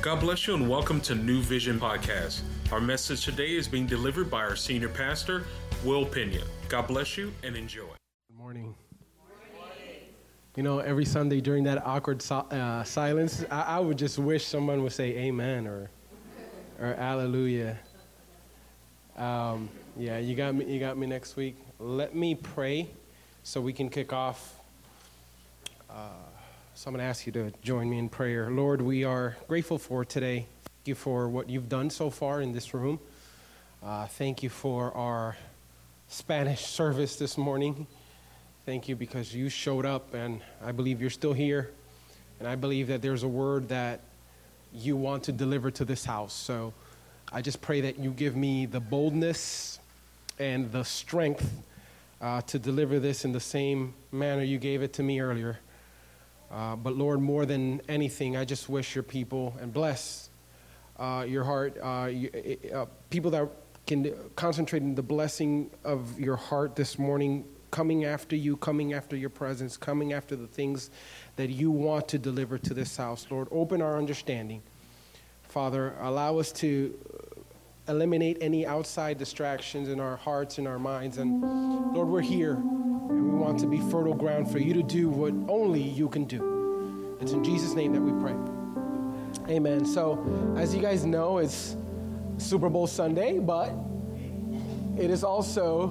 God bless you and welcome to New Vision Podcast. Our message today is being delivered by our senior pastor, Will Pena. God bless you and enjoy. Good morning. You know, every Sunday during that awkward so, uh, silence, I, I, would just wish someone would say amen or, or alleluia. Um, yeah, you got, me, you got me next week. Let me pray so we can kick off. Uh, so I'm going to ask you to join me in prayer. Lord, we are grateful for today. Thank you for what you've done so far in this room. Uh, thank you for our Spanish service this morning. Thank you because you showed up, and I believe you're still here. And I believe that there's a word that you want to deliver to this house. So I just pray that you give me the boldness and the strength uh, to deliver this in the same manner you gave it to me earlier. Uh, but Lord, more than anything, I just wish your people and bless uh, your heart, uh, you, uh, people that can concentrate in the blessing of your heart this morning, coming after you, coming after your presence, coming after the things that you want to deliver to this house. Lord, open our understanding. Father, allow us to eliminate any outside distractions in our hearts and our minds. And Lord, we're here and we want to be fertile ground for you to do what only you can do. It's in Jesus' name that we pray. Amen. So, as you guys know, it's Super Bowl Sunday, but it is also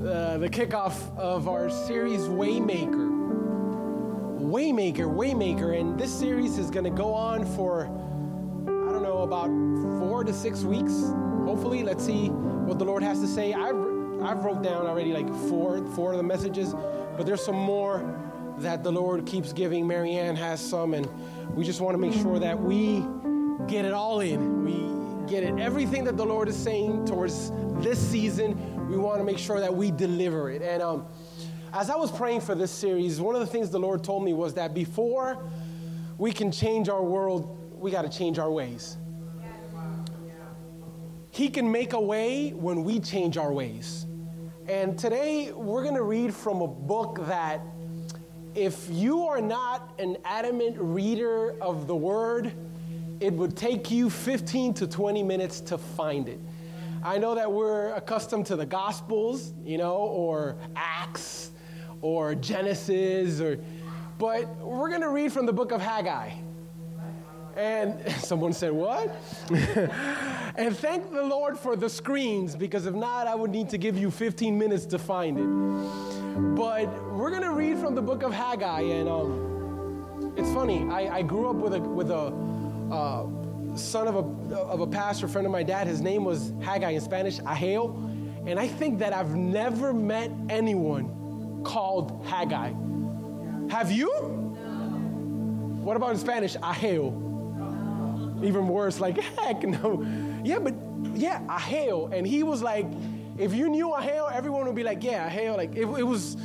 uh, the kickoff of our series Waymaker. Waymaker, Waymaker. And this series is going to go on for about four to six weeks. Hopefully, let's see what the Lord has to say. I've, I've wrote down already like four, four of the messages, but there's some more that the Lord keeps giving. Marianne has some, and we just want to make sure that we get it all in. We get it. Everything that the Lord is saying towards this season, we want to make sure that we deliver it. And um, as I was praying for this series, one of the things the Lord told me was that before we can change our world, we got to change our ways. He can make a way when we change our ways. And today we're going to read from a book that, if you are not an adamant reader of the Word, it would take you 15 to 20 minutes to find it. I know that we're accustomed to the Gospels, you know, or Acts, or Genesis, or, but we're going to read from the book of Haggai. And someone said, What? and thank the Lord for the screens, because if not, I would need to give you 15 minutes to find it. But we're going to read from the book of Haggai. And um, it's funny, I, I, grew up with a, with a uh, son of a, of a pastor, friend of my dad. His name was Haggai in Spanish, Ahel. And I think that I've never met anyone called Haggai. Have you? No. What about in Spanish? Ahel even worse, like, heck no. Yeah, but yeah, Ahel. And he was like, if you knew Ahel, everyone would be like, yeah, Ahel. Like, it, it was,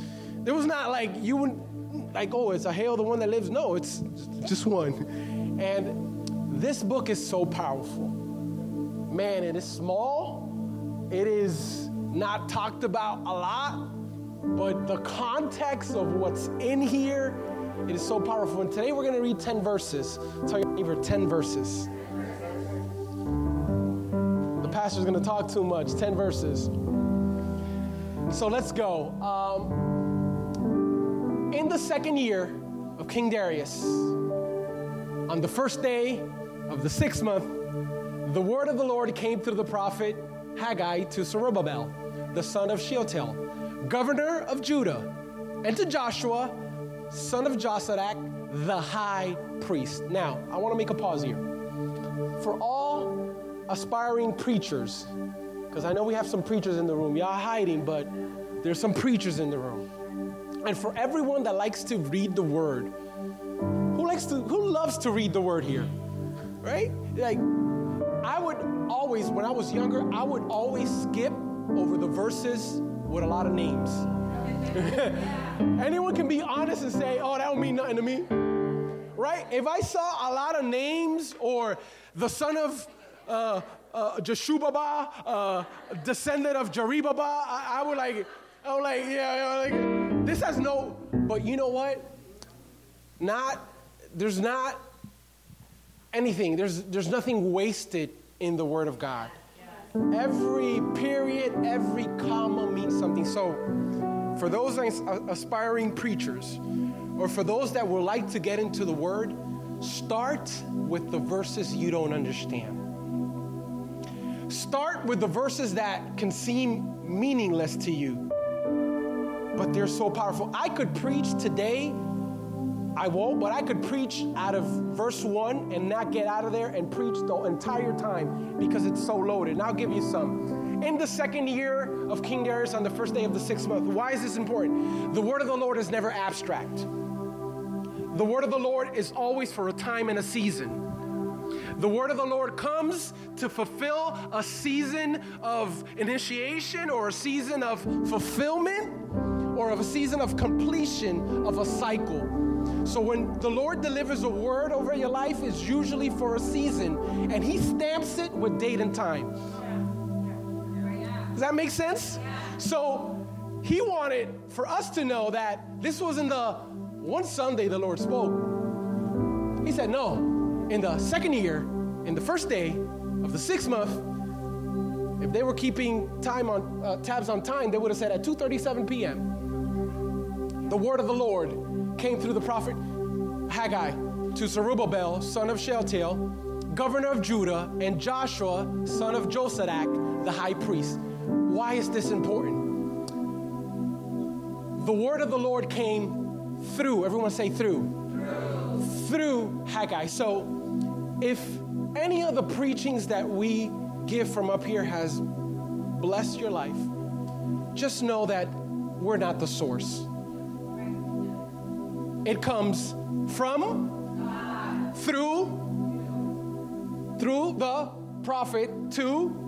it was not like you would, like, oh, it's Ahel, the one that lives. No, it's just one. And this book is so powerful. Man, it is small, it is not talked about a lot, but the context of what's in here it is so powerful. And today we're going to read 10 verses. Tell your neighbor 10 verses. The pastor's going to talk too much. 10 verses. So let's go. Um, in the second year of King Darius, on the first day of the sixth month, the word of the Lord came through the prophet Haggai to Zerubbabel, the son of Shealtiel, governor of Judah, and to Joshua, son of Josadak, the high priest. Now, I want to make a pause here. For all aspiring preachers, because I know we have some preachers in the room. Y'all hiding, but there's some preachers in the room. And for everyone that likes to read the word, who likes to who loves to read the word here? Right? Like I would always when I was younger, I would always skip over the verses with a lot of names. Anyone can be honest and say, oh, that don't mean nothing to me. Right? If I saw a lot of names or the son of uh, uh, Jeshubaba, uh, descendant of Jeribaba, I, I would like, I would like, yeah, like, this has no, but you know what? Not, there's not anything. There's, there's nothing wasted in the Word of God. Every period, every comma means something. So, for those aspiring preachers, or for those that would like to get into the Word, start with the verses you don't understand. Start with the verses that can seem meaningless to you, but they're so powerful. I could preach today I won't, but I could preach out of verse one and not get out of there and preach the entire time because it's so loaded. And I'll give you some. In the second year of King Darius on the first day of the sixth month, why is this important? The word of the Lord is never abstract. The word of the Lord is always for a time and a season. The word of the Lord comes to fulfill a season of initiation or a season of fulfillment or of a season of completion of a cycle. So when the Lord delivers a word over your life, it's usually for a season, and He stamps it with date and time. Does that make sense? So He wanted for us to know that this wasn't the one Sunday the Lord spoke. He said, No, in the second year, in the first day of the sixth month, if they were keeping time on uh, tabs on time, they would have said at 2:37 p.m. The word of the Lord came through the prophet Haggai to Zerubbabel, son of Shealtiel, governor of Judah, and Joshua, son of Josadak, the high priest. Why is this important? The word of the Lord came through, everyone say through, through, through Haggai. So if any of the preachings that we give from up here has blessed your life, just know that we're not the source. It comes from, through, through the prophet to,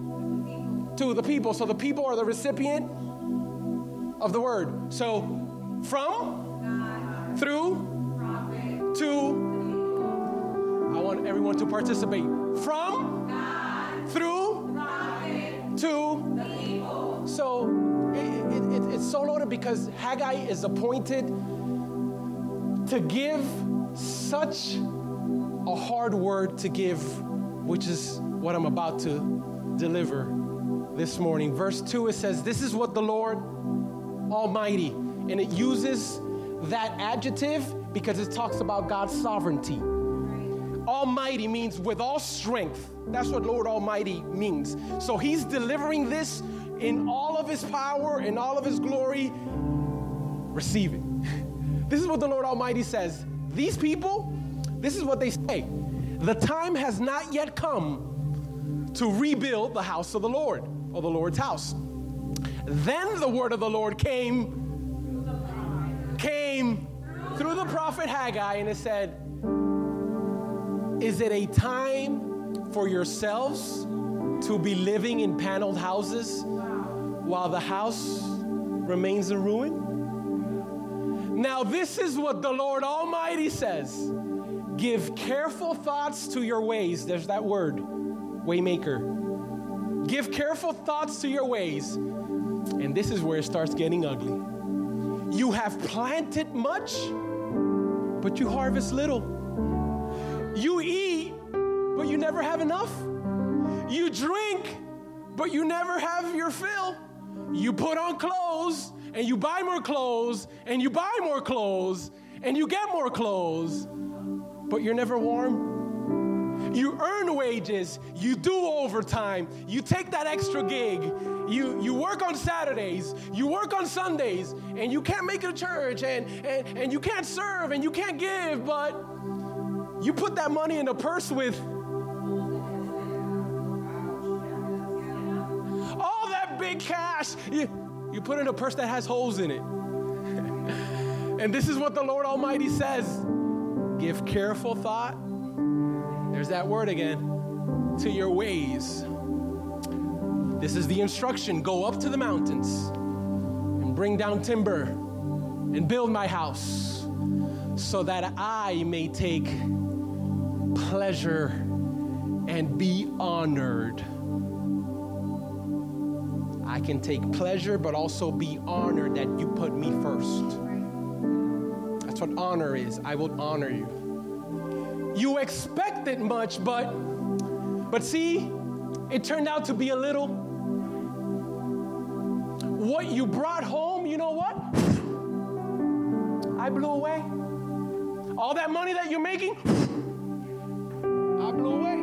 to the people. So the people are the recipient of the word. So from, through, to, I want everyone to participate. From, through, to, so it, it, it, it's so loaded because Haggai is appointed to give such a hard word to give, which is what I'm about to deliver this morning. Verse 2, it says, This is what the Lord Almighty, and it uses that adjective because it talks about God's sovereignty. Almighty means with all strength. That's what Lord Almighty means. So he's delivering this in all of his power, and all of his glory. Receive it. This is what the Lord Almighty says. These people, this is what they say. The time has not yet come to rebuild the house of the Lord, or the Lord's house. Then the word of the Lord came came through the prophet Haggai and it said, Is it a time for yourselves to be living in paneled houses while the house remains a ruin? Now, this is what the Lord Almighty says Give careful thoughts to your ways. There's that word, waymaker. Give careful thoughts to your ways. And this is where it starts getting ugly. You have planted much, but you harvest little. You eat, but you never have enough. You drink, but you never have your fill. You put on clothes, and you buy more clothes and you buy more clothes and you get more clothes, but you're never warm. You earn wages, you do overtime, you take that extra gig, you, you work on Saturdays, you work on Sundays, and you can't make it church, and, and, and you can't serve, and you can't give, but you put that money in a purse with all that big cash. You, you put in a purse that has holes in it. and this is what the Lord Almighty says give careful thought. There's that word again to your ways. This is the instruction go up to the mountains and bring down timber and build my house so that I may take pleasure and be honored I can take pleasure, but also be honored that you put me first. That's what honor is. I will honor you. You expected much, but but see, it turned out to be a little. What you brought home, you know what? I blew away. All that money that you're making, I blew away.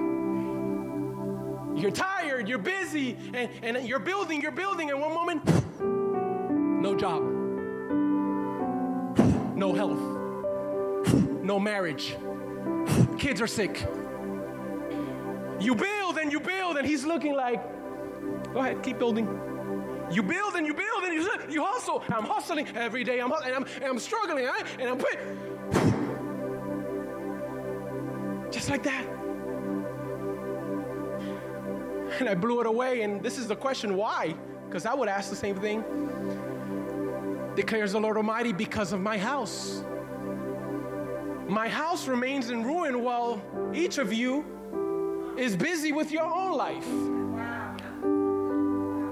You're tired, you're busy, and, and you're building, you're building, and one moment, no job, no health, no marriage, kids are sick. You build and you build, and he's looking like, go ahead, keep building. You build and you build and you, you hustle. I'm hustling every day. I'm and I'm, and I'm struggling. Right? And I'm put just like that. And I blew it away. And this is the question: Why? Because I would ask the same thing. Declares the Lord Almighty, because of my house. My house remains in ruin while each of you is busy with your own life.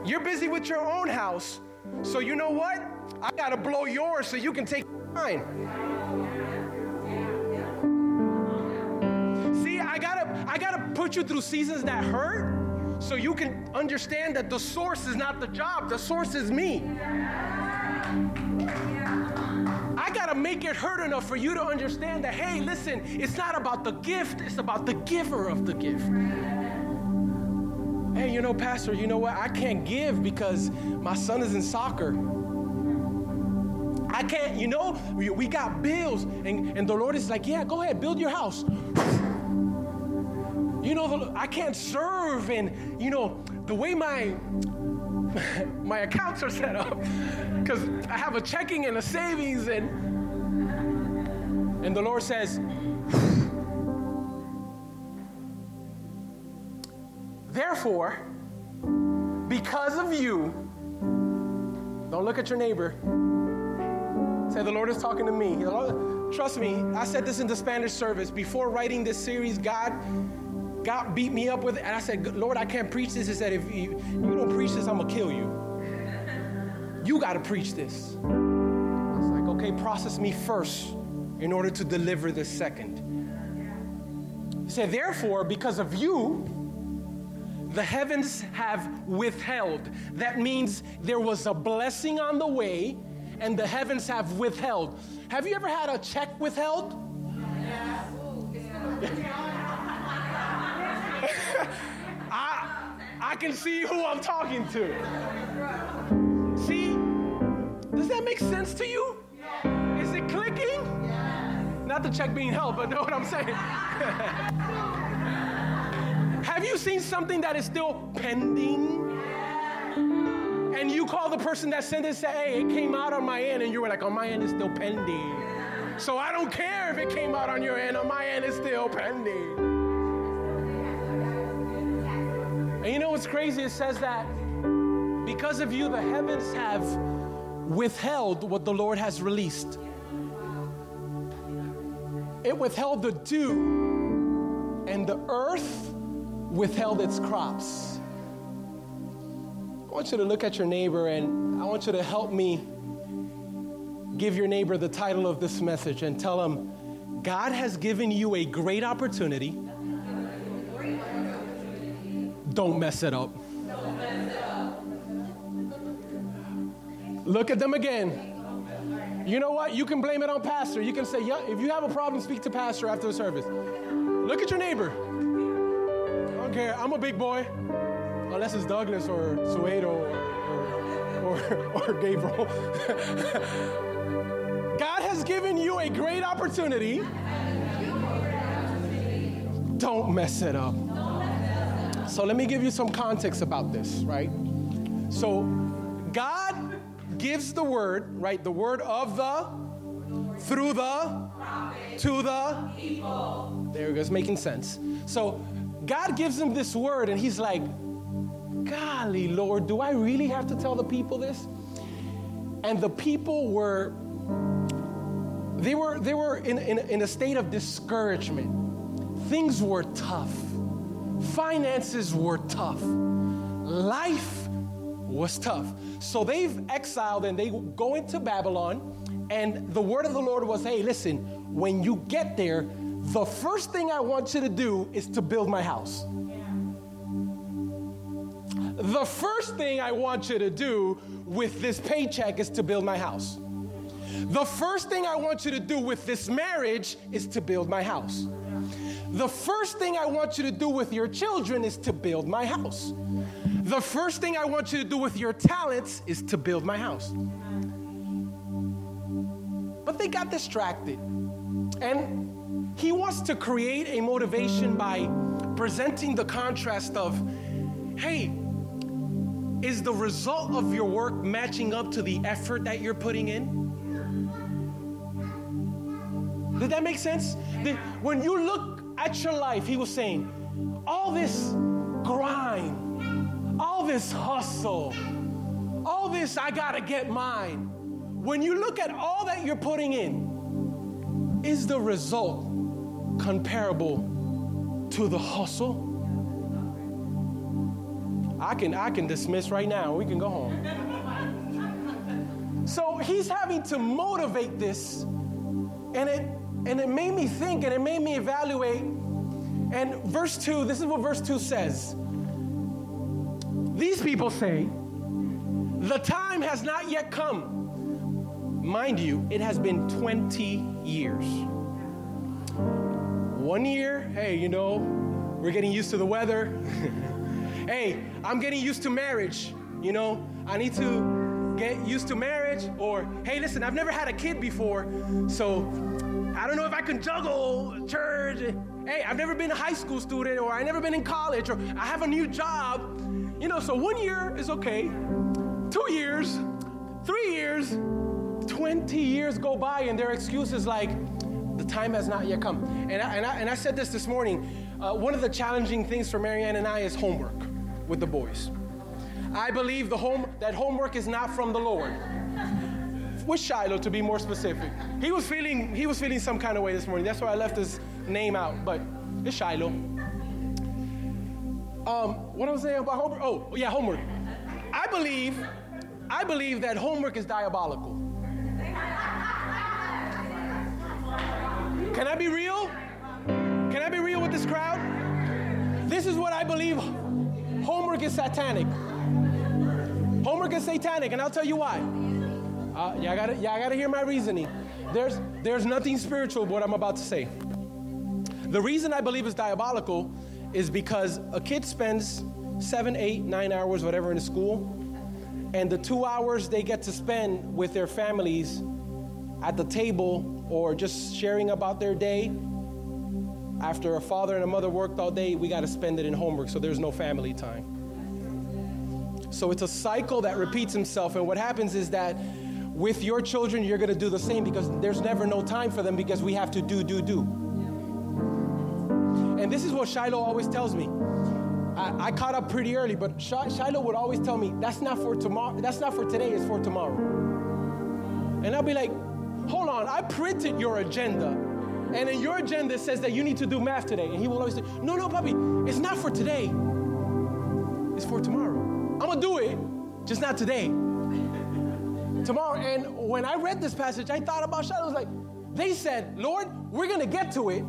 You're busy with your own house. So you know what? I got to blow yours so you can take mine. See, I got to I got to put you through seasons that hurt so you can understand that the source is not the job, the source is me. To make it hurt enough for you to understand that, hey, listen, it's not about the gift, it's about the giver of the gift. Hey, you know, Pastor, you know what? I can't give because my son is in soccer. I can't, you know, we, we got bills. And, and the Lord is like, yeah, go ahead, build your house. You know, the, I can't serve. And, you know, the way my my accounts are set up because I have a checking and a savings and and the Lord says Therefore because of you don't look at your neighbor say the Lord is talking to me trust me I said this in the Spanish service before writing this series God God beat me up with it, and I said, Lord, I can't preach this. He said, if you, you don't preach this, I'm gonna kill you. You gotta preach this. I was like, okay, process me first in order to deliver the second. He said, therefore, because of you, the heavens have withheld. That means there was a blessing on the way, and the heavens have withheld. Have you ever had a check withheld? I, I can see who I'm talking to. See, does that make sense to you? Not the check being held, but know what I'm saying. Have you seen something that is still pending? And you call the person that sent it say, hey, it came out on my end, and you were like, on my end, it's still pending. So I don't care if it came out on your end, on my end, it's still pending. And you know what's crazy? It says that because of you, the heavens have withheld what the Lord has released. It withheld the dew, and the earth withheld its crops. I want you to look at your neighbor and I want you to help me give your neighbor the title of this message and tell him God has given you a great opportunity don't mess it up. Look at them again. You know what? You can blame it on pastor. You can say, yeah, if you have a problem, speak to pastor after the service. Look at your neighbor. I don't care. I'm a big boy. Unless it's Douglas or Suedo or, or, or, or Gabriel. God has given you a great opportunity. Don't mess it up. So let me give you some context about this, right? So God gives the word, right? The word of the, through the, to the people. There it goes, making sense. So God gives him this word, and he's like, Golly, Lord, do I really have to tell the people this? And the people were, they were, they were in, in, in a state of discouragement. Things were tough Finances were tough. Life was tough. So they've exiled and they go into Babylon. And the word of the Lord was hey, listen, when you get there, the first thing I want you to do is to build my house. The first thing I want you to do with this paycheck is to build my house. The first thing I want you to do with this marriage is to build my house. The first thing I want you to do with your children is to build my house. The first thing I want you to do with your talents is to build my house. But they got distracted. And he wants to create a motivation by presenting the contrast of, hey, is the result of your work matching up to the effort that you're putting in? Did that make sense? When you look at your life, he was saying, all this grind, all this hustle, all this, I gotta get mine. When you look at all that you're putting in, is the result comparable to the hustle? I can, I can dismiss right now. We can go home. So he's having to motivate this, and it and it made me think and it made me evaluate. And verse 2, this is what verse 2 says. These people say, the time has not yet come. Mind you, it has been 20 years. One year, hey, you know, we're getting used to the weather. hey, I'm getting used to marriage. You know, I need to get used to marriage. Or, hey, listen, I've never had a kid before, so I don't know if I can juggle church. Hey, I've never been a high school student, or I've never been in college, or I have a new job. You know, so one year is okay. Two years, three years, 20 years go by, and their excuse is like, the time has not yet come. And I, and I, and I said this this morning. Uh, one of the challenging things for Marianne and I is homework with the boys. I believe the home, that homework is not from the Lord with Shiloh to be more specific. He was feeling he was feeling some kind of way this morning. That's why I left his name out, but it's Shiloh. Um, what I was saying about homework? Oh, yeah, homework. I believe, I believe that homework is diabolical. Can I be real? Can I be real with this crowd? This is what I believe homework is satanic. Homework is satanic, and I'll tell you why. Uh, y'all gotta, y'all gotta hear my reasoning. There's, there's nothing spiritual what I'm about to say. The reason I believe it's diabolical is because a kid spends seven, eight, nine hours, whatever, in school, and the two hours they get to spend with their families at the table or just sharing about their day. After a father and a mother worked all day, we got to spend it in homework, so there's no family time. So it's a cycle that repeats itself, and what happens is that with your children, you're going to do the same because there's never no time for them because we have to do, do, do. And this is what Shiloh always tells me. I, I caught up pretty early, but Shiloh would always tell me, that's not for tomorrow, that's not for today, it's for tomorrow. And I'll be like, hold on, I printed your agenda. And in your agenda says that you need to do math today. And he will always say, no, no, Papi, it's not for today. It's for tomorrow. I'm gonna do it, just not today tomorrow. And when I read this passage, I thought about Shiloh. I was like, they said, Lord, we're to get to it.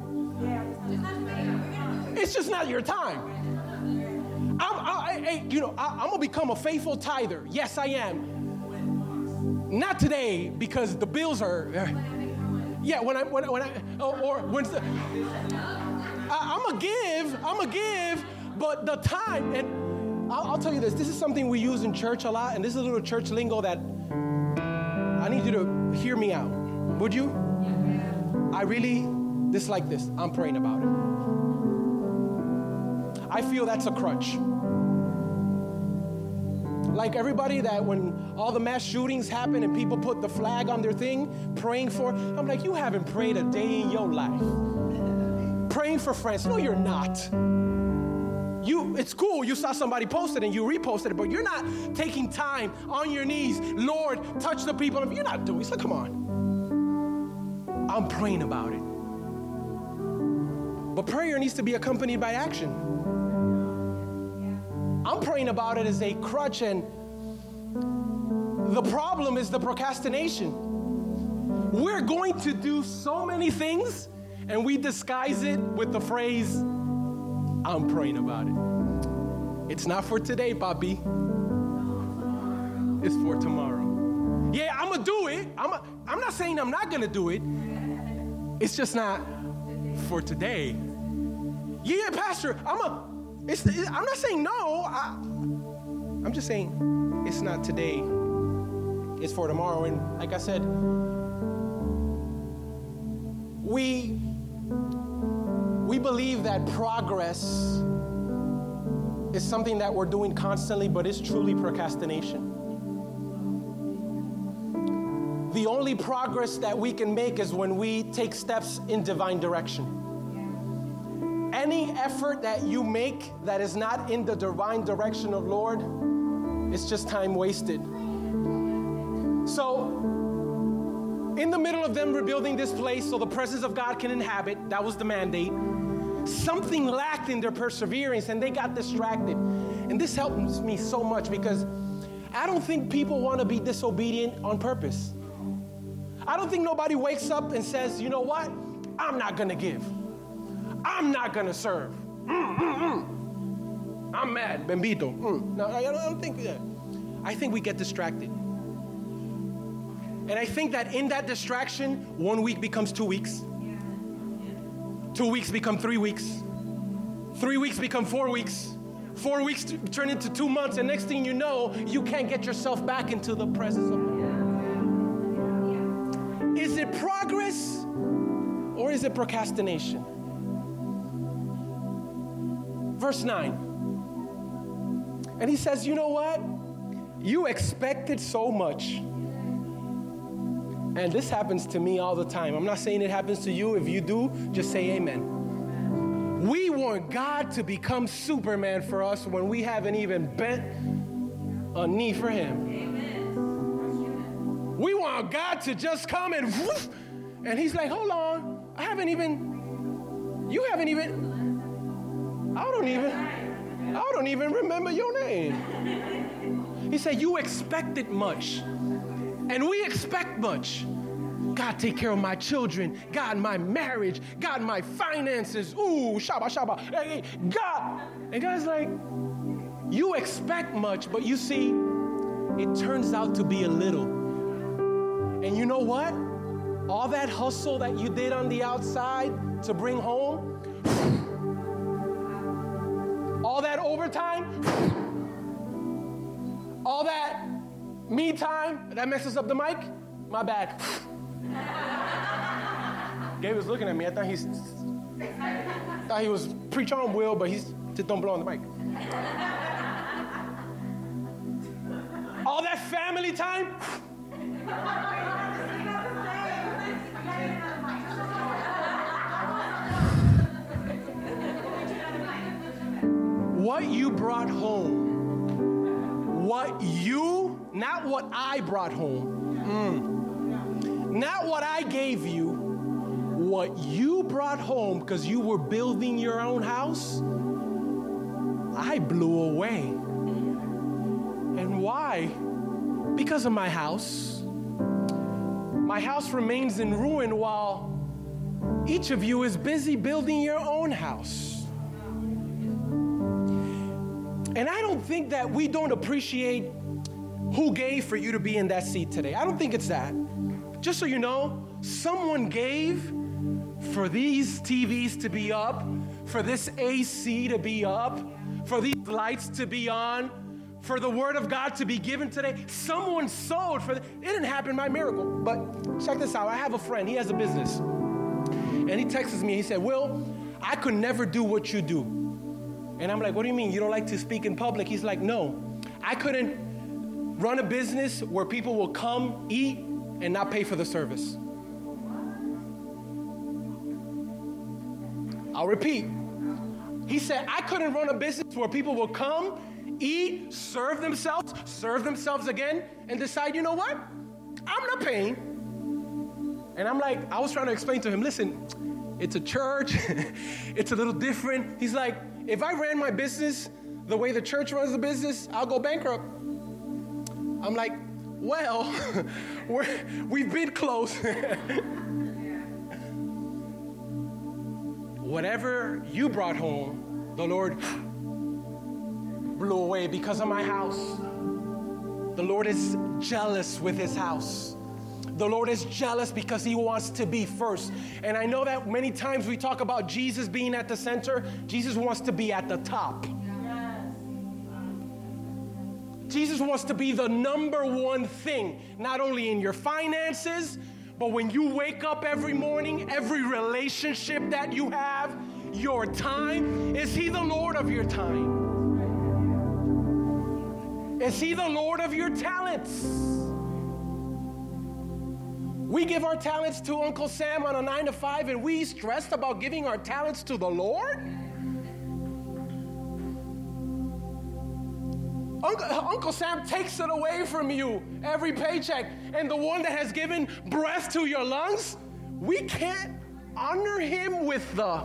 It's just not your time. I'm, I, I, you know, I, I'm gonna become a faithful tither. Yes, I am. Not today because the bills are. Yeah, when I when, when I or, or when the, I, I'm gonna give, I'm gonna give, but the time and I'll, I'll tell you this. This is something we use in church a lot, and this is a little church lingo that I need you to hear me out. Would you? I really dislike this. I'm praying about it. I feel that's a crutch. Like everybody that when all the mass shootings happen and people put the flag on their thing, praying for, I'm like, you haven't prayed a day in your life. Praying for friends. No, you're not. You, it's cool. You saw somebody post it and you reposted it, but you're not taking time on your knees. Lord, touch the people. You're not doing. So come on. I'm praying about it. But prayer needs to be accompanied by action. I'm praying about it as a crutch, and the problem is the procrastination. We're going to do so many things and we disguise it with the phrase, I'm praying about it. It's not for today, Papi. It's for tomorrow. Yeah, I'm gonna do it. I'm, a, I'm not saying I'm not gonna do it. It's just not for today. Yeah, Pastor, I'm a. It's, I'm not saying no. I, I'm just saying it's not today. It's for tomorrow. And like I said, we we believe that progress is something that we're doing constantly, but it's truly procrastination. The only progress that we can make is when we take steps in divine direction. Any effort that you make that is not in the divine direction of Lord, it's just time wasted. So, in the middle of them rebuilding this place so the presence of God can inhabit, that was the mandate. Something lacked in their perseverance and they got distracted. And this helps me so much because I don't think people want to be disobedient on purpose. I don't think nobody wakes up and says, you know what? I'm not going to give. I'm not going to serve. Mm, mm, mm. I'm mad. Mm. No, I don't think that. I think we get distracted. And I think that in that distraction, one week becomes two weeks. Two weeks become three weeks. Three weeks become four weeks. Four weeks turn into two months, and next thing you know, you can't get yourself back into the presence of the Lord. Is it progress or is it procrastination? Verse 9. And he says, You know what? You expected so much and this happens to me all the time. I'm not saying it happens to you. If you do, just say amen. We want God to become Superman for us when we haven't even bent a knee for Him. Amen. We want God to just come and whoosh, and He's like, hold on, I haven't even, you haven't even, I don't even, I don't even remember your name. He said, You expected much. And we expect much. God, take care of my children. God, my marriage. God, my finances. Ooh, shaba, shaba. Hey, God. And God's like, you expect much, but you see, it turns out to be a little. And you know what? All that hustle that you did on the outside to bring home, all that overtime, all that me time, that messes up the mic. My bad. Gabe was looking at me. I thought he's thought he was preach on Will, but he's just don't blow on the mic. All that family time. What you brought home, what you not what I brought home, mm. not what I gave you, what you brought home because you were building your own house, I blew away. And why? Because of my house. My house remains in ruin while each of you is busy building your own house. And I don't think that we don't appreciate who gave for you to be in that seat today. I don't think it's that. Just so you know, someone gave for these TVs to be up, for this AC to be up, for these lights to be on, for the word of God to be given today. Someone sowed for it didn't happen by miracle. But check this out. I have a friend, he has a business. And he texts me, he said, Will, I could never do what you do. And I'm like, What do you mean? You don't like to speak in public? He's like, No. I couldn't run a business where people will come, eat, and not pay for the service. I'll repeat. He said, I couldn't run a business where people will come, eat, serve themselves, serve themselves again, and decide, you know what? I'm not paying. And I'm like, I was trying to explain to him, listen, it's a church, it's a little different. He's like, if I ran my business the way the church runs the business, I'll go bankrupt. I'm like, well, we have been close. whatever you brought home, the Lord blew away because of my house. The Lord is jealous with his house. The Lord is jealous because he wants to be first. And I know that many times we talk about Jesus being at the center, Jesus wants to be at the top. Jesus wants to be the number one thing, not only in your finances, but when you wake up every morning, every relationship that you have, your time, is He the Lord of your time? Is He the Lord of your talents? We give our talents to Uncle Sam on a nine to five, and we stressed about giving our talents to the Lord? Uncle, Uncle Sam takes it away from you every paycheck. And the one that has given breath to your lungs, we can't honor him with the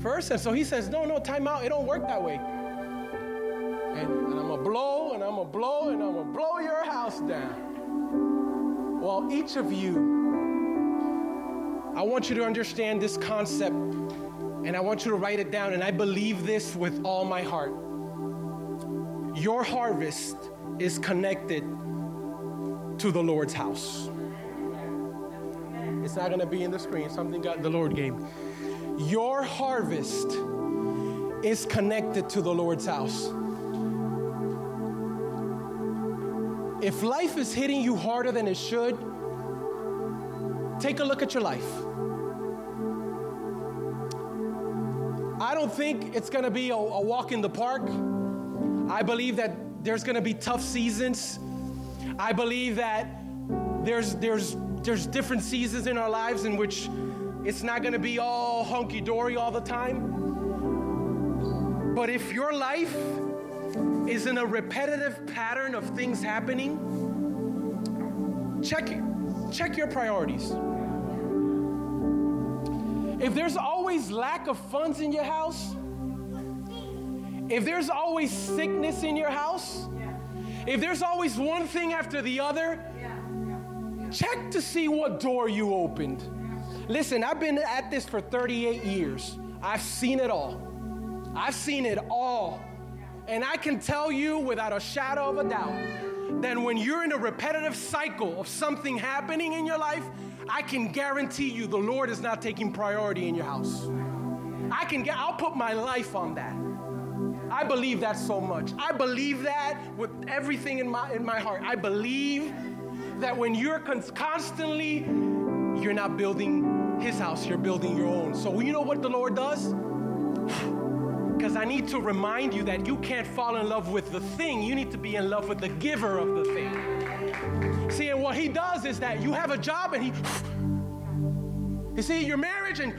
first. And so he says, No, no, time out. It don't work that way. And, and I'm going to blow, and I'm going to blow, and I'm going to blow your house down. Well, each of you, I want you to understand this concept, and I want you to write it down. And I believe this with all my heart. Your harvest is connected to the Lord's house. It's not going to be in the screen, something God, the Lord gave. Your harvest is connected to the Lord's house. If life is hitting you harder than it should, take a look at your life. I don't think it's going to be a, a walk in the park. I believe that there's going to be tough seasons. I believe that there's there's there's different seasons in our lives in which it's not going to be all hunky dory all the time. But if your life is in a repetitive pattern of things happening, check check your priorities. If there's always lack of funds in your house, if there's always sickness in your house, if there's always one thing after the other, check to see what door you opened. Listen, I've been at this for 38 years. I've seen it all. I've seen it all. And I can tell you without a shadow of a doubt that when you're in a repetitive cycle of something happening in your life, I can guarantee you the Lord is not taking priority in your house. I can get, I'll put my life on that. I believe that so much. I believe that with everything in my in my heart. I believe that when you're constantly you're not building his house, you're building your own. So you know what the Lord does? Because I need to remind you that you can't fall in love with the thing, you need to be in love with the giver of the thing. See, and what he does is that you have a job and he, you see, your marriage, and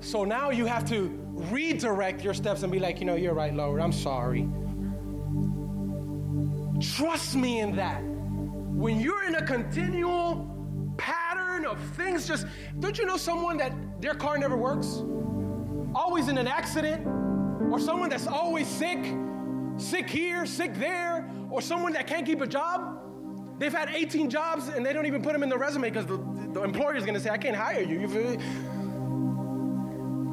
so now you have to redirect your steps and be like, you know, you're right, Lord, I'm sorry. Trust me in that. When you're in a continual pattern of things, just don't you know someone that their car never works? Always in an accident, or someone that's always sick, sick here, sick there, or someone that can't keep a job? They've had 18 jobs and they don't even put them in the resume because the, the employer is going to say, I can't hire you. you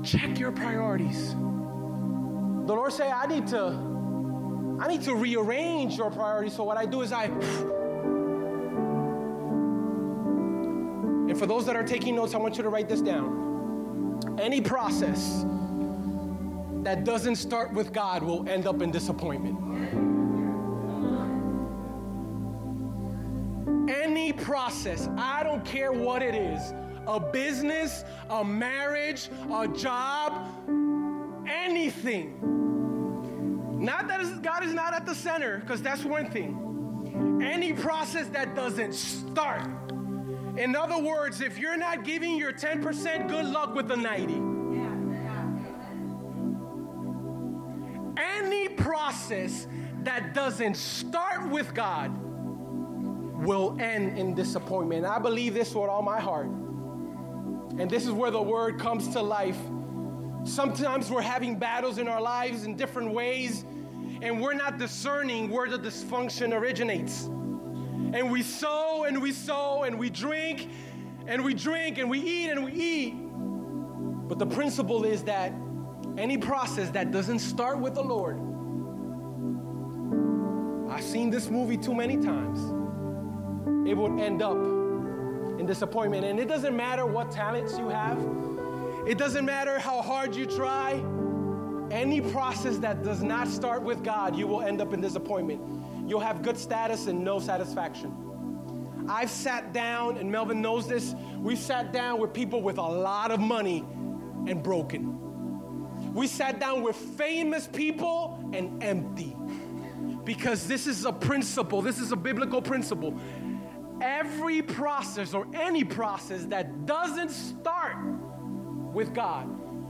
check your priorities. The Lord say, I need to, I need to rearrange your priorities. So what I do is I and for those that are taking notes, I want you to write this down. Any process that doesn't start with God will end up in disappointment. Any process, I don't care what it is, a business, a marriage, a job, anything. Not that God is not at the center, because that's one thing. Any process that doesn't start. In other words, if you're not giving your 10%, good luck with the 90. Process that doesn't start with God will end in disappointment. I believe this with all my heart. And this is where the word comes to life. Sometimes we're having battles in our lives in different ways, and we're not discerning where the dysfunction originates. And we sow and we sow and we drink and we drink and we eat and we eat. But the principle is that any process that doesn't start with the Lord, seen this movie too many times, it would end up in disappointment. And it doesn't matter what talents you have, it doesn't matter how hard you try. Any process that does not start with God, you will end up in disappointment. You'll have good status and no satisfaction. I've sat down, and Melvin knows this, we've sat down with people with a lot of money and broken. We sat down with famous people and empty. Because this is a principle, this is a biblical principle. Every process or any process that doesn't start with God,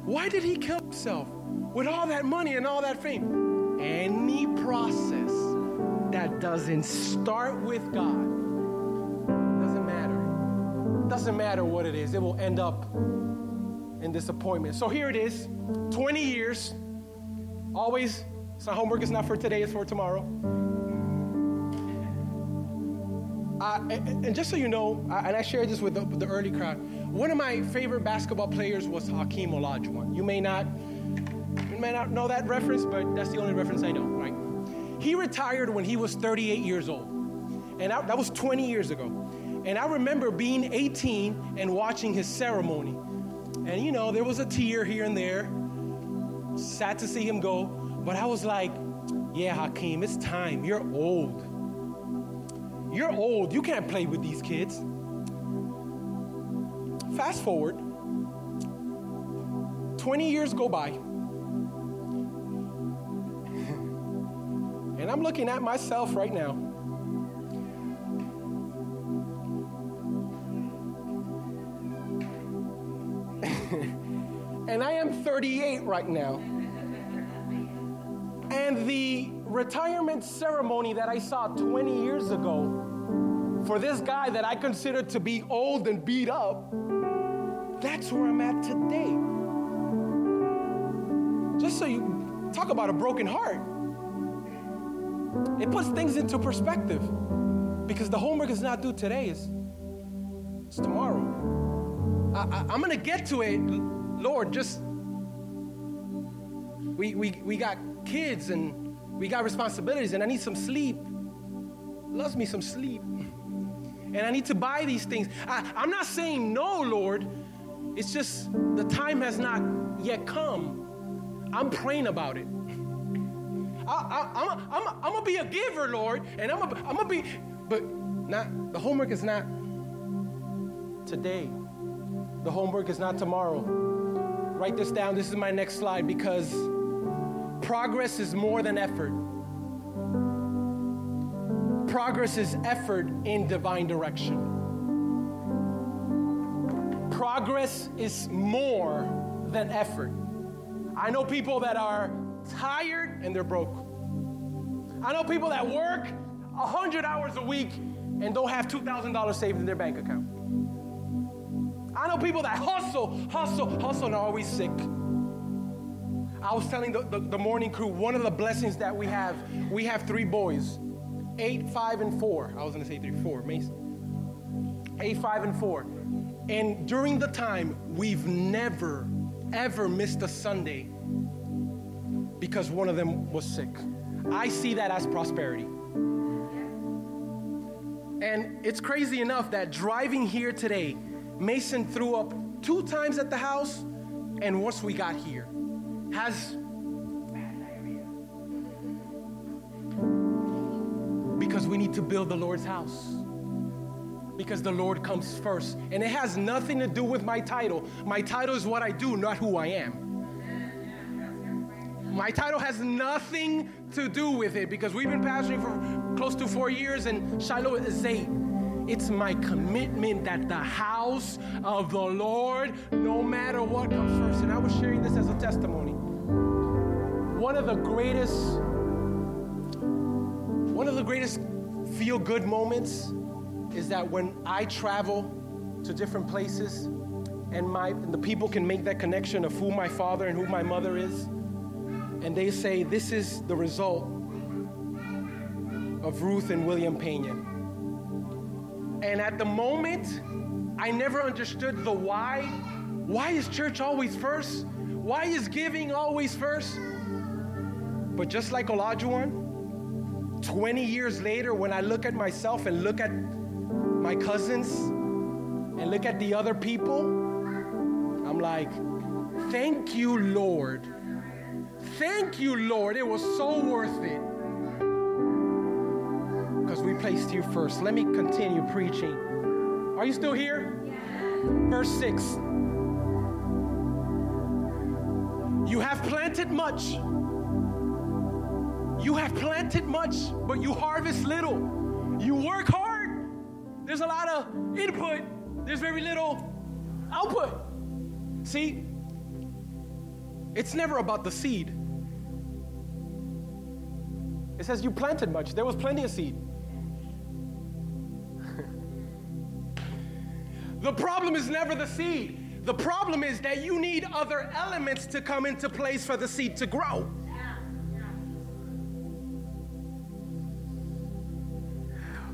why did he kill himself? with all that money and all that fame. Any process that doesn't start with God doesn't matter. Doesn't matter what it is, it will end up in disappointment. So here it is 20 years. Always, so homework is not for today, it's for tomorrow. Uh, and, and, just so you know, and I shared this with the, the, early crowd, one of my favorite basketball players was Hakeem Olajuwon. You may not you may not know that reference, but that's the only reference I know, right? He retired when he was 38 years old. And I, that was 20 years ago. And I remember being 18 and watching his ceremony. And you know, there was a tear here and there. Sad to see him go. But I was like, yeah, Hakeem, it's time. You're old. You're old. You can't play with these kids. Fast forward, 20 years go by. And I'm looking at myself right now. and I am 38 right now. And the retirement ceremony that I saw 20 years ago for this guy that I considered to be old and beat up, that's where I'm at today. Just so you talk about a broken heart. It puts things into perspective because the homework is not due today, it's, it's tomorrow. I, I'm going to get to it, Lord, just we, we, we got kids and we got responsibilities and I need some sleep. Loves me some sleep. And I need to buy these things. I, I'm not saying no, Lord. It's just the time has not yet come. I'm praying about it. I, am gonna be a giver, Lord, and I'm gonna be, but not, the homework is not today. The homework is not tomorrow. Write this down. This is my next slide because progress is more than effort. Progress is effort in divine direction. Progress is more than effort. I know people that are tired and they're broke. I know people that work 100 hours a week and don't have $2,000 saved in their bank account. I know people that hustle, hustle, hustle, and are always sick. I was telling the, the, the, morning crew one of the blessings that we have, we have three boys eight, five, and four. I was gonna say three, four, Mason. Eight, five, and four. And during the time, we've never, ever missed a Sunday because one of them was sick. I see that as prosperity. And it's crazy enough that driving here today, Mason threw up two times at the house, and once we got here, has because we need to build the Lord's house. Because the Lord comes first. And it has nothing to do with my title. My title is what I do, not who I am. My title has nothing to do with it because we've been pastoring for close to four years and Shiloh is eight. It's my commitment that the house of the Lord, no matter what comes first. And I was sharing this as a testimony. One of the greatest, one of the greatest feel good moments is that when I travel to different places and my and the people can make that connection of who my father and who my mother is and they say this is the result of Ruth and William Pena. And at the moment, I never understood the why Why is church always first? Why is giving always first? But just like Olajuwon, 20 years later, when I look at myself and look at my cousins and look at the other people, I'm like, thank you, Lord. Thank you, Lord. It was so worth it. Because we placed you first. Let me continue preaching. Are you still here? Verse 6. You have planted much. You have planted much, but you harvest little. You work hard. There's a lot of input, there's very little output. See, it's never about the seed. It says you planted much, there was plenty of seed. the problem is never the seed. The problem is that you need other elements to come into place for the seed to grow.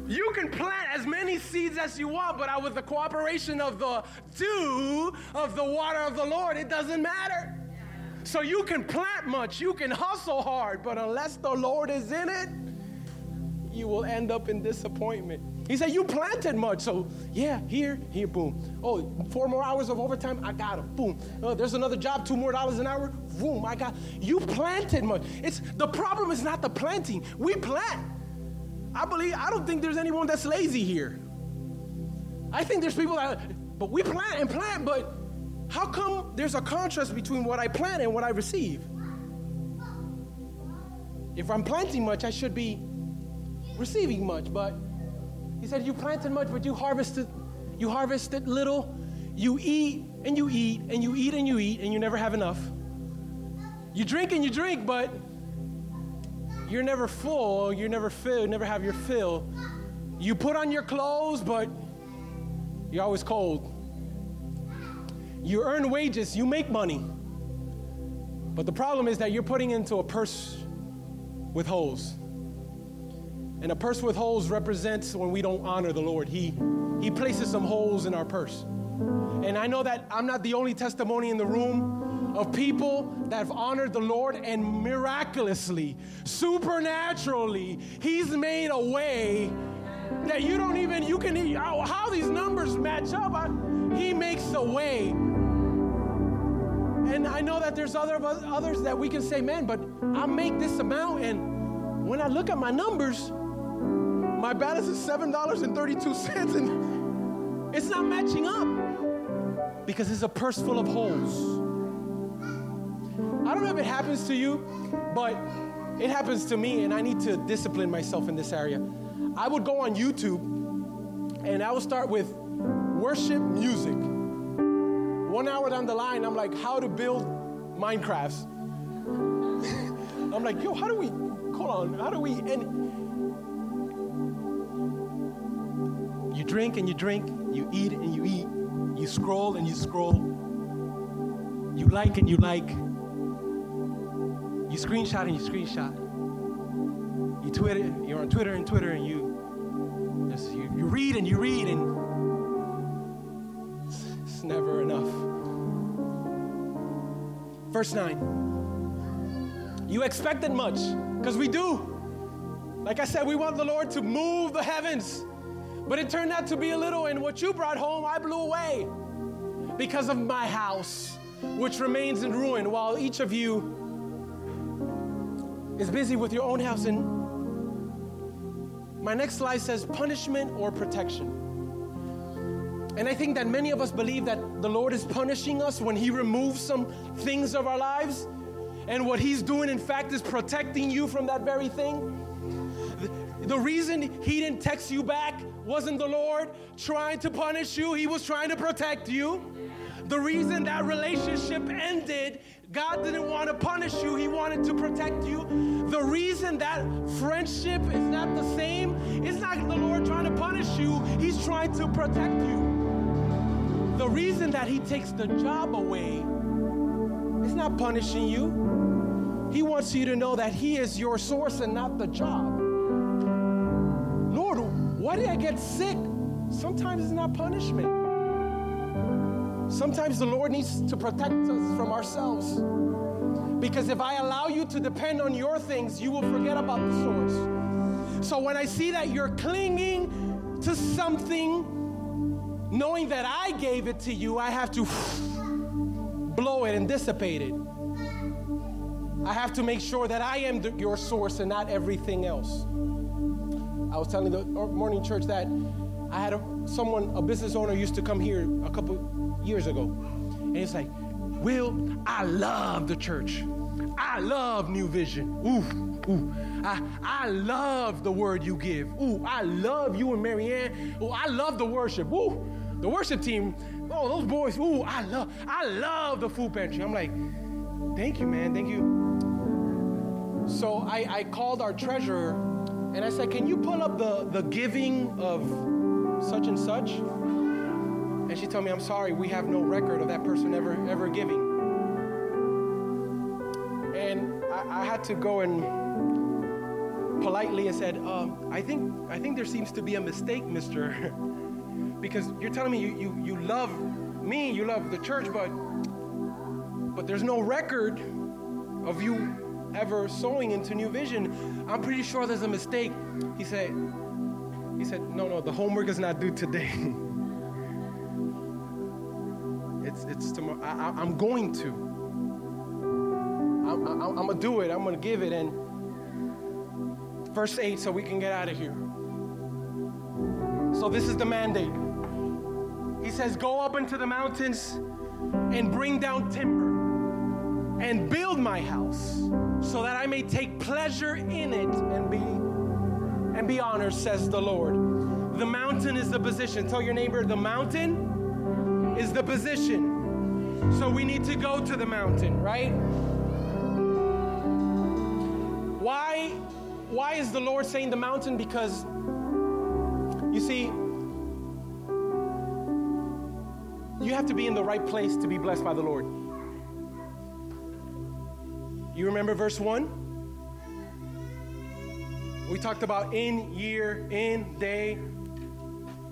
You can plant as many seeds as you want, but with the cooperation of the dew of the water of the Lord, it doesn't matter. So you can plant much, you can hustle hard, but unless the Lord is in it, you will end up in disappointment. He said, You planted much. So, yeah, here, here, boom. Oh, four more hours of overtime, I got him. Boom. Oh, there's another job, two more dollars an hour. Boom, I got. You planted much. It's the problem is not the planting. We plant. I believe, I don't think there's anyone that's lazy here. I think there's people that, but we plant and plant, but how come there's a contrast between what I plant and what I receive? If I'm planting much, I should be receiving much, but he said, You planted much, but you harvested, you harvested little. You eat and you eat and you eat and you eat and you never have enough. You drink and you drink, but you're never full, you're never filled, never have your fill. You put on your clothes, but you're always cold. You earn wages, you make money. But the problem is that you're putting into a purse with holes. And a purse with holes represents when we don't honor the Lord. He, he places some holes in our purse. And I know that I'm not the only testimony in the room of people that have honored the Lord and miraculously, supernaturally, He's made a way that you don't even, you can, how, these numbers match up. I, he makes a way. And I know that there's other others that we can say, man, but I make this amount, and when I look at my numbers, my balance is $7.32 and it's not matching up because it's a purse full of holes. I don't know if it happens to you, but it happens to me, and I need to discipline myself in this area. I would go on YouTube and I would start with worship music. One hour down the line, I'm like, how to build Minecrafts. I'm like, yo, how do we, hold on, how do we, and You drink and you drink, you eat and you eat, you scroll and you scroll, you like and you like, you screenshot and you screenshot, you Twitter, you're on Twitter and Twitter and you, just, you, you read and you read and it's, it's never enough. Verse 9. You expected much, because we do. Like I said, we want the Lord to move the heavens. But it turned out to be a little, and what you brought home, I blew away because of my house, which remains in ruin, while each of you is busy with your own house. And my next slide says punishment or protection. And I think that many of us believe that the Lord is punishing us when He removes some things of our lives. And what He's doing, in fact, is protecting you from that very thing. The reason He didn't text you back wasn't the Lord trying to punish you, He was trying to protect you. The reason that relationship ended, God didn't want to punish you, He wanted to protect you. The reason that friendship is not the same, it's not the Lord trying to punish you, He's trying to protect you. The reason that He takes the job away is not punishing you. He wants you to know that He is your source and not the job. Lord, why did I get sick? Sometimes it's not punishment. Sometimes the Lord needs to protect us from ourselves. Because if I allow you to depend on your things, you will forget about the source. So when I see that you're clinging to something, knowing that I gave it to you, I have to blow it and dissipate it. I have to make sure that I am the, your source and not everything else. I was telling the oh, morning church that I had a, someone, a business owner, used to come here a couple years ago, and he's like, Will, I love the church. I love New Vision. Ooh, ooh. I, I love the word you give. Ooh, I love you and Marianne. Ooh, I love the worship. Ooh, the worship team. Oh, those boys. Ooh, I love, I love the food pantry. I'm like, thank you, man. Thank you. So I, I called our treasurer and I said, can you pull up the, the giving of such and such? And she told me, I'm sorry, we have no record of that person ever, ever giving. And I, I had to go and politely and said, um, I think I think there seems to be a mistake, Mister, because you're telling me you, you you love me, you love the church, but but there's no record of you ever sowing into New Vision. I'm pretty sure there's a mistake. He said, he said, no, no, the homework is not due today. it's it's tomorrow. I, am going to. I'm, I'm, I'm gonna do it. I'm gonna give it. And verse 8 so we can get out of here. So, this is the mandate. He says, Go up into the mountains and bring down timber and build my house so that I may take pleasure in it and be and be honored says the Lord. The mountain is the position. Tell your neighbor the mountain is the position. So we need to go to the mountain, right? Why why is the Lord saying the mountain? Because, you see, you have to be in the right place to be blessed by the Lord. You remember verse 1? We talked about in, year, in, day.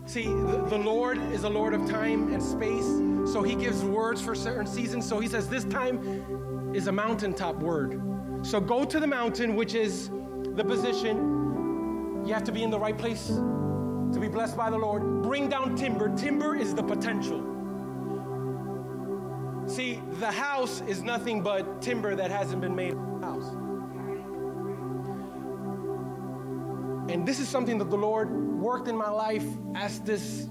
See, the, Lord is a Lord of time and space, so He gives words for certain seasons. So He says, This time is a mountaintop word. So go to the mountain, which is the position. You have to be in the right place to be blessed by the Lord. Bring down timber. Timber is the potential. See, the house is nothing but timber that hasn't been made house. And this is something that the Lord worked in my life as this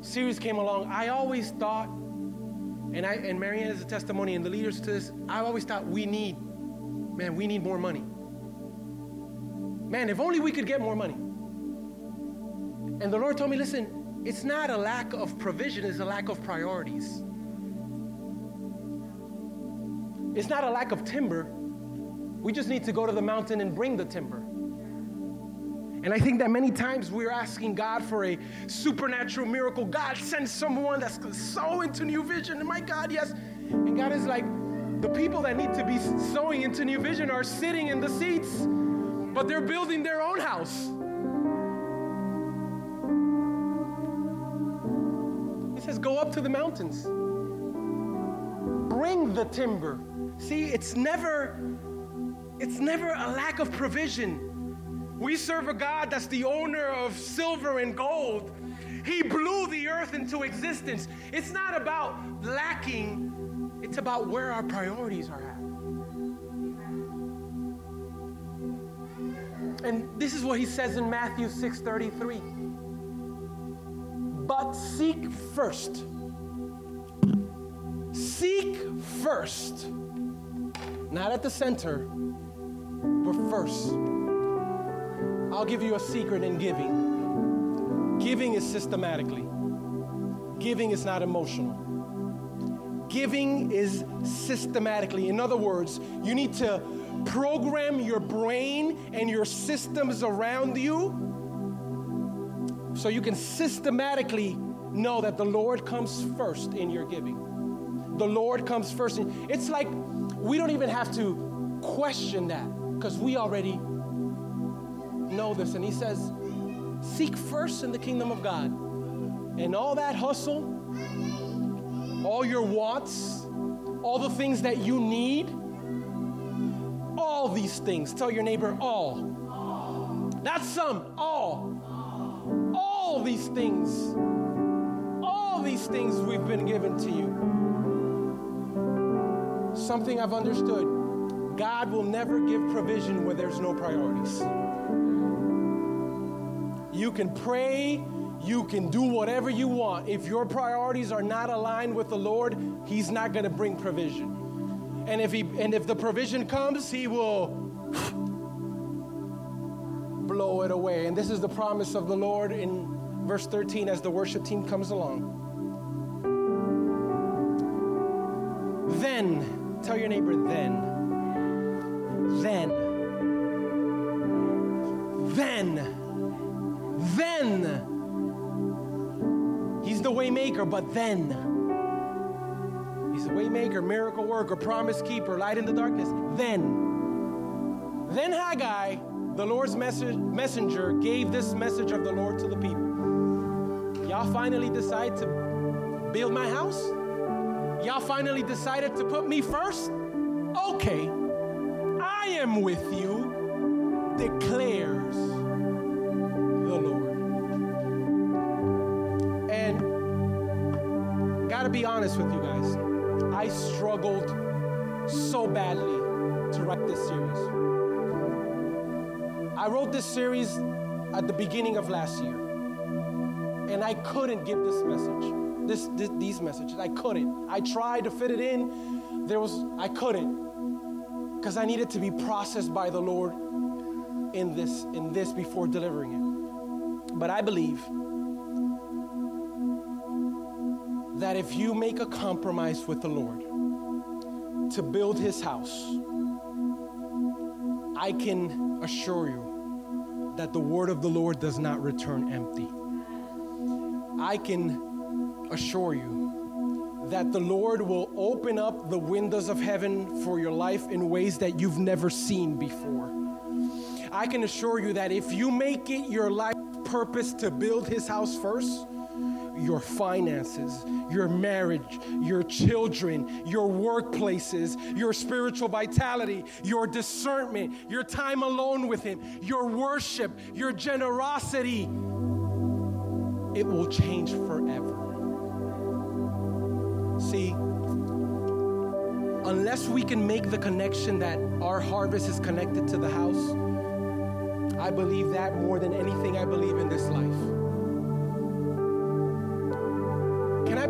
series came along. I always thought, and I and Marianne is a testimony, and the leaders to this, I always thought we need, man, we need more money. Man, if only we could get more money. And the Lord told me, listen, it's not a lack of provision, it's a lack of priorities. It's not a lack of timber. We just need to go to the mountain and bring the timber. And I think that many times we're asking God for a supernatural miracle. God, send someone that's so into New Vision. And my God, yes. And God is like, the people that need to be sowing into New Vision are sitting in the seats but they're building their own house. He says, Go up to the mountains, bring the timber. See, it's never. It's never a lack of provision. We serve a God that's the owner of silver and gold. He blew the earth into existence. It's not about lacking, it's about where our priorities are at. And this is what he says in Matthew 6:33. But seek first. Seek first. Not at the center, but first. I'll give you a secret in giving. Giving is systematically. Giving is not emotional. Giving is systematically. In other words, you need to program your brain and your systems around you so you can systematically know that the Lord comes first in your giving. The Lord comes first. In, it's like we don't even have to question that because we already know this. And He says, Seek first in the kingdom of God. And all that hustle, all your wants, all the things that you need, all these things. Tell your neighbor, all. Not some, all. All these things. All these things we've been given to you. Something I've understood God will never give provision where there's no priorities. You can pray, you can do whatever you want. If your priorities are not aligned with the Lord, He's not going to bring provision. And if he and if the provision comes, He will blow it away. And this is the promise of the Lord in verse 13 as the worship team comes along. Then, tell your neighbor, then, then, then, then, He's the waymaker, but then, He's the waymaker, miracle worker, promise keeper, light in the darkness. Then, then Haggai, the Lord's message, messenger, gave this message of the Lord to the people. Y'all finally decide to build my house? Y'all finally decided to put me first? Okay, I am with you, declares Gotta be honest with you guys, I struggled so badly to write this series. I wrote this series at the beginning of last year, and I couldn't give this message, this, this these messages. I couldn't. I tried to fit it in. There was I couldn't because I needed to be processed by the Lord in this in this before delivering it. But I believe that if you make a compromise with the Lord to build his house, I can assure you that the word of the Lord does not return empty. I can assure you that the Lord will open up the windows of heaven for your life in ways that you've never seen before. I can assure you that if you make it your life purpose to build his house first, your finances, your marriage, your children, your workplaces, your spiritual vitality, your discernment, your time alone with Him, your worship, your generosity. It will change forever. See, unless we can make the connection that our harvest is connected to the house, I believe that more than anything I believe in this life.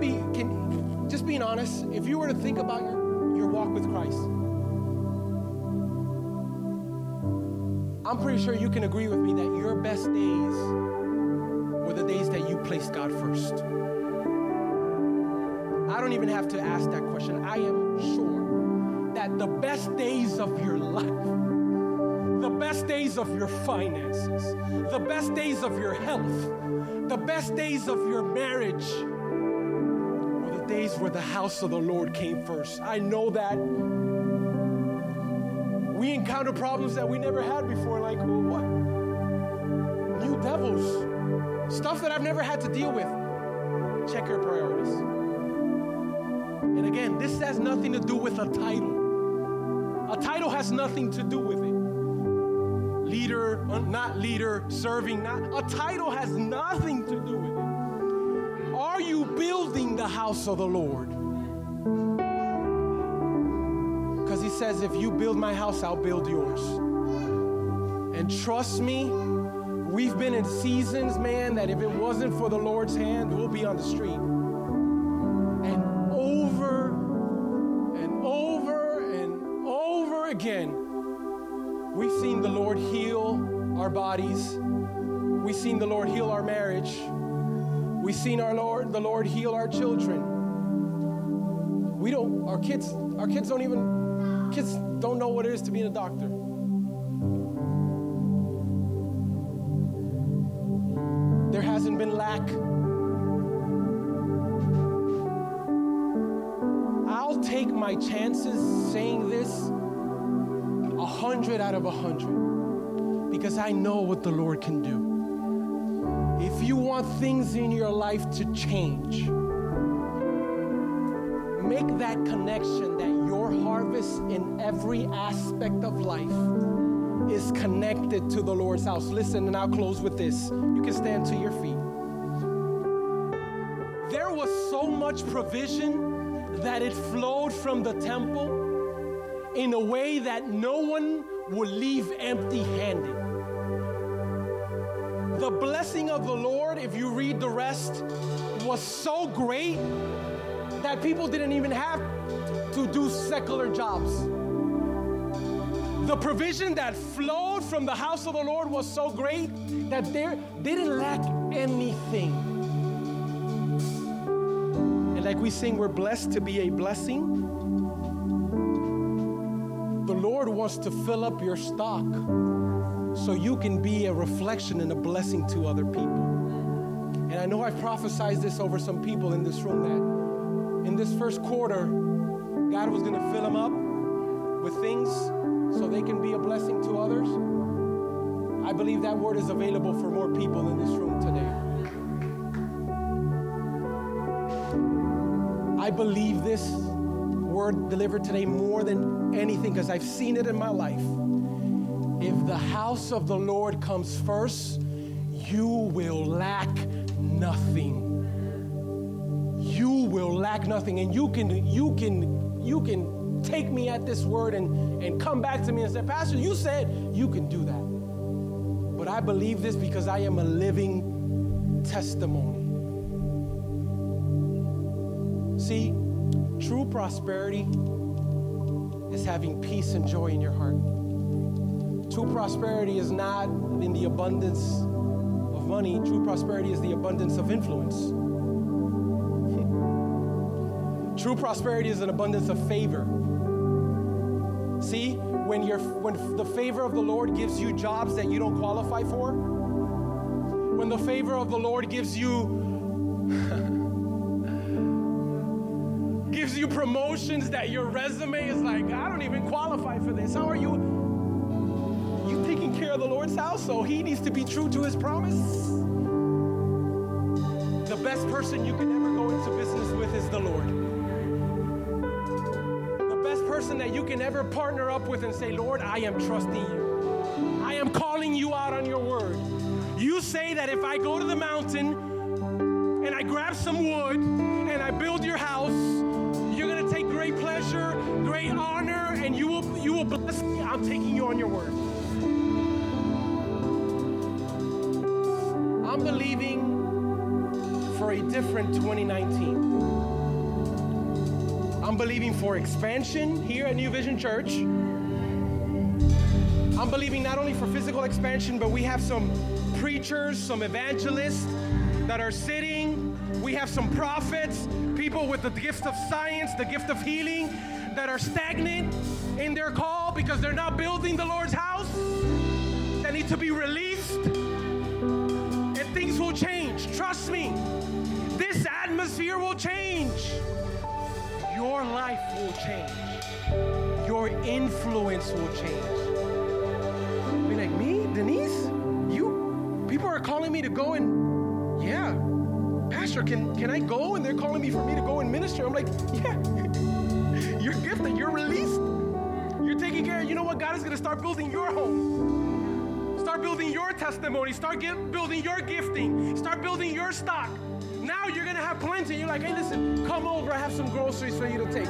Be, can, just being honest, if you were to think about your, your walk with Christ, I'm pretty sure you can agree with me that your best days were the days that you placed God first. I don't even have to ask that question. I am sure that the best days of your life, the best days of your finances, the best days of your health, the best days of your marriage, days where the house of the Lord came first. I know that we encounter problems that we never had before, like, oh, what? New devils, stuff that I've never had to deal with. Check your priorities. And again, this has nothing to do with a title. A title has nothing to do with it. Leader, uh, not leader, serving, not. A title has nothing to do with it. Building the house of the Lord? Because he says, if you build my house, I'll build yours. And trust me, we've been in seasons, man, that if it wasn't for the Lord's hand, we'll be on the street. And over and over and over again, we've seen the Lord heal our bodies. We've seen the Lord heal our marriage. We've seen our Lord, the Lord heal our children. We don't, our kids, our kids don't even, kids don't know what it is to be in a doctor. There hasn't been lack. I'll take my chances saying this a hundred out of a hundred because I know what the Lord can do. If you want things in your life to change, make that connection that your harvest in every aspect of life is connected to the Lord's house. Listen, and I'll close with this. You can stand to your feet. There was so much provision that it flowed from the temple in a way that no one would leave empty handed. The blessing of the Lord, if you read the rest, was so great that people didn't even have to do secular jobs. The provision that flowed from the house of the Lord was so great that they didn't lack anything. And like we sing, we're blessed to be a blessing. The Lord wants to fill up your stock so you can be a reflection and a blessing to other people. And I know I've prophesied this over some people in this room that in this first quarter, God was going to fill them up with things so they can be a blessing to others. I believe that word is available for more people in this room today. I believe this word delivered today more than anything because I've seen it in my life. If the house of the Lord comes first, you will lack nothing. You will lack nothing. And you can, you can, you can take me at this word and, and come back to me and say, Pastor, you said you can do that. But I believe this because I am a living testimony. See, true prosperity is having peace and joy in your heart. True prosperity is not in the abundance of money, true prosperity is the abundance of influence. true prosperity is an abundance of favor. See, when, you're, when the favor of the Lord gives you jobs that you don't qualify for, when the favor of the Lord gives you gives you promotions that your resume is like, I don't even qualify for this. How are you? You of the Lord's house, so he needs to be true to his promise. The best person you can ever go into business with is the Lord. The best person that you can ever partner up with and say, Lord, I am trusting you. I am calling you out on your word. You say that if I go to the mountain and I grab some wood and I build your house, you're going to take great pleasure, great honor, and you will, you will bless me. I'm taking you on your word. I'm believing for a different 2019. I'm believing for expansion here at New Vision Church. I'm believing not only for physical expansion, but we have some preachers, some evangelists that are sitting. We have some prophets, people with the gift of science, the gift of healing, that are stagnant in their call because they're not building the Lord's house, that need to be released. Change. Trust me. This atmosphere will change. Your life will change. Your influence will change. Be like, me, Denise? You? People are calling me to go and, yeah, Pastor, can, can I go? And they're calling me for me to go and minister. I'm like, yeah, you're gifted, you're released. You're taking care. You know what? God is going to start building your home. Start building your testimony. Start get, building your gifting. Start building your stock. Now you're going to have plenty. You're like, hey, listen, come over. I have some groceries for you to take.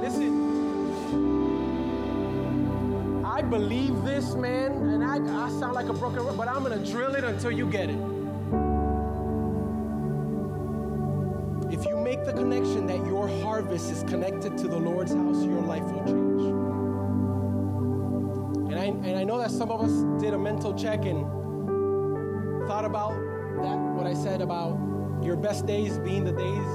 Listen, I believe this, man, and I, I sound like a broken record, but I'm going to drill it until you get it. If you make the connection that your harvest is connected to the Lord's house, your life will change. And I, and I know that some of us did a mental check and thought about that, what I said about your best days being the days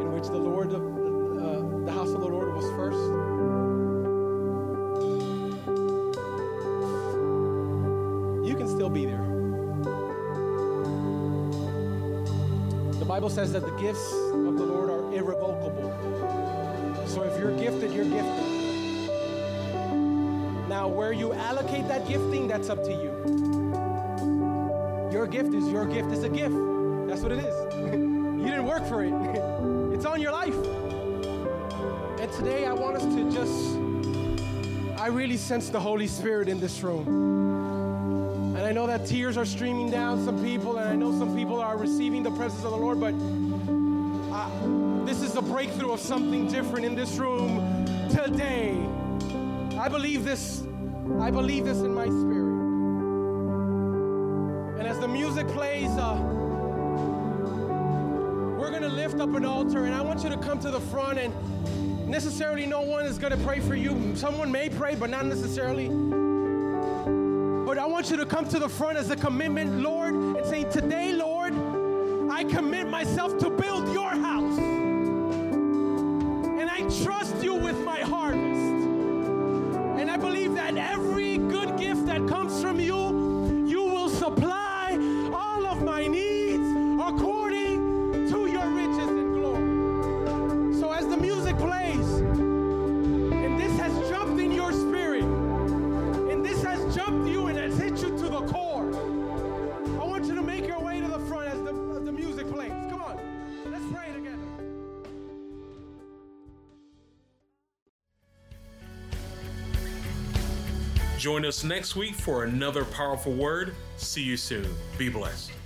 in which the Lord, of, uh, the house of the Lord was first. You can still be there. The Bible says that the gifts of the Lord are irrevocable. So if you're gifted, you're gifted. Now, where you allocate that gifting, that's up to you. Your gift is your gift is a gift. That's what it is. you didn't work for it. it's on your life. And today I want us to just, I really sense the Holy Spirit in this room. And I know that tears are streaming down some people, and I know some people are receiving the presence of the Lord, but uh, this is a breakthrough of something different in this room today. I believe this, I believe this in my spirit. And as the music plays, uh, we're going to lift up an altar, and I want you to come to the front and necessarily no one is going to pray for you. Someone may pray, but not necessarily. But I want you to come to the front as a commitment, Lord, and say, Today, Lord, I commit myself to us next week for another powerful word. See you soon. Be blessed.